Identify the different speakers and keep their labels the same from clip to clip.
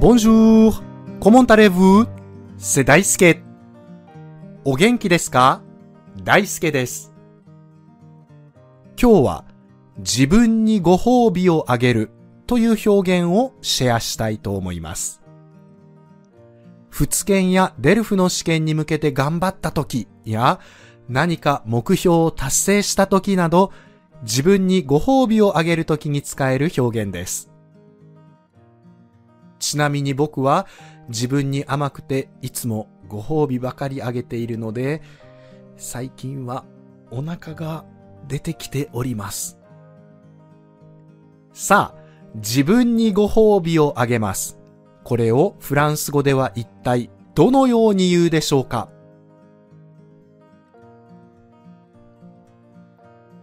Speaker 1: Bonjour! Comment allez-vous? C'est 大輔。お元気ですか?大輔です。今日は自分にご褒美をあげるという表現をシェアしたいと思います。仏研やデルフの試験に向けて頑張った時や何か目標を達成した時など自分にご褒美をあげる時に使える表現です。ちなみに僕は自分に甘くていつもご褒美ばかりあげているので最近はお腹が出てきております。さあ、自分にご褒美をあげます。これをフランス語では一体どのように言うでしょうか？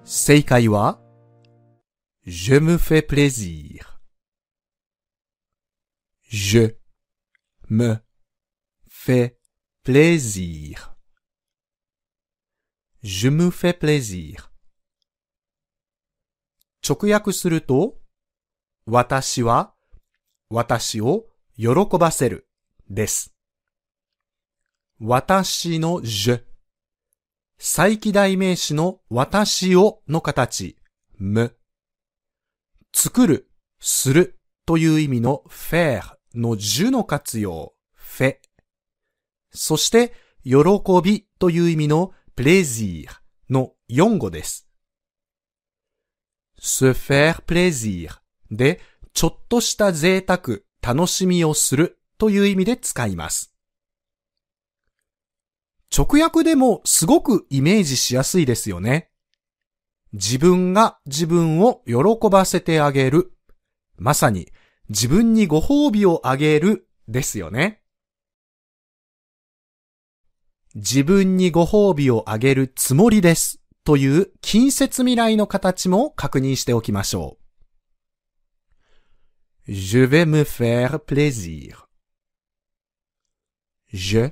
Speaker 1: 正解は Je me fais plaisir. Je me fais plaisir. Je me fais plaisir. 直訳すると、私は、私を喜ばせる、です。私の je。再起代名詞の私をの形、む。作る、するという意味の faire の je の活用、fait。そして、喜びという意味の plaisir の4語です。se faire plaisir で、ちょっとした贅沢、楽しみをするという意味で使います。直訳でもすごくイメージしやすいですよね。自分が自分を喜ばせてあげる。まさに自分にご褒美をあげるですよね。自分にご褒美をあげるつもりですという近接未来の形も確認しておきましょう。Je vais me faire plaisir. Je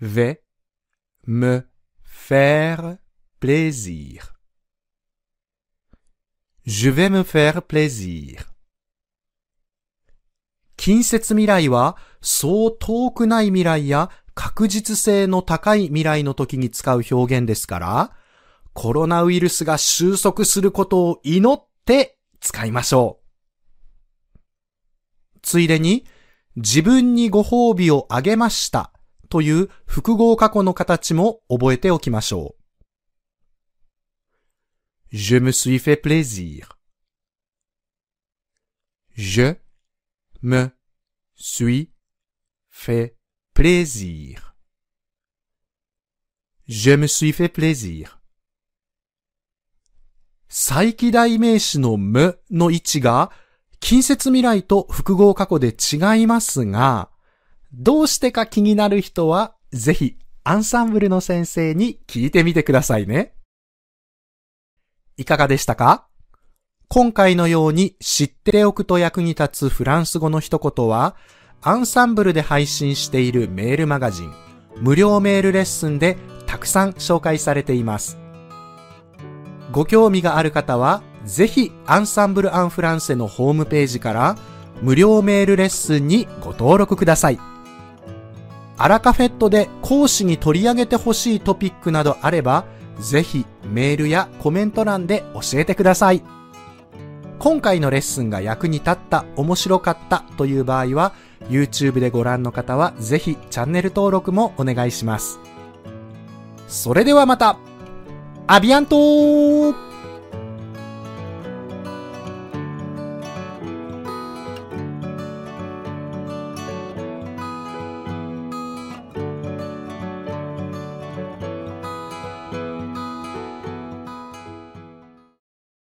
Speaker 1: vais me faire plaisir. Je vais me faire plaisir. 近接未来はそう遠くない未来や確実性の高い未来の時に使う表現ですから、コロナウイルスが収束することを祈って使いましょう。ついでに、自分にご褒美をあげましたという複合過去の形も覚えておきましょう。Je me suis fait plaisir. Je me suis fait plaisir. Je me suis fait plaisir. 再起代名詞のむの位置が近接未来と複合過去で違いますが、どうしてか気になる人はぜひアンサンブルの先生に聞いてみてくださいね。いかがでしたか今回のように知っておくと役に立つフランス語の一言は、アンサンブルで配信しているメールマガジン、無料メールレッスンでたくさん紹介されています。ご興味がある方は、ぜひアンサンブル・アン・フランセのホームページから無料メールレッスンにご登録ください。アラカフェットで講師に取り上げてほしいトピックなどあれば、ぜひメールやコメント欄で教えてください。今回のレッスンが役に立った、面白かったという場合は、YouTube でご覧の方はぜひチャンネル登録もお願いします。それではまたアビアントー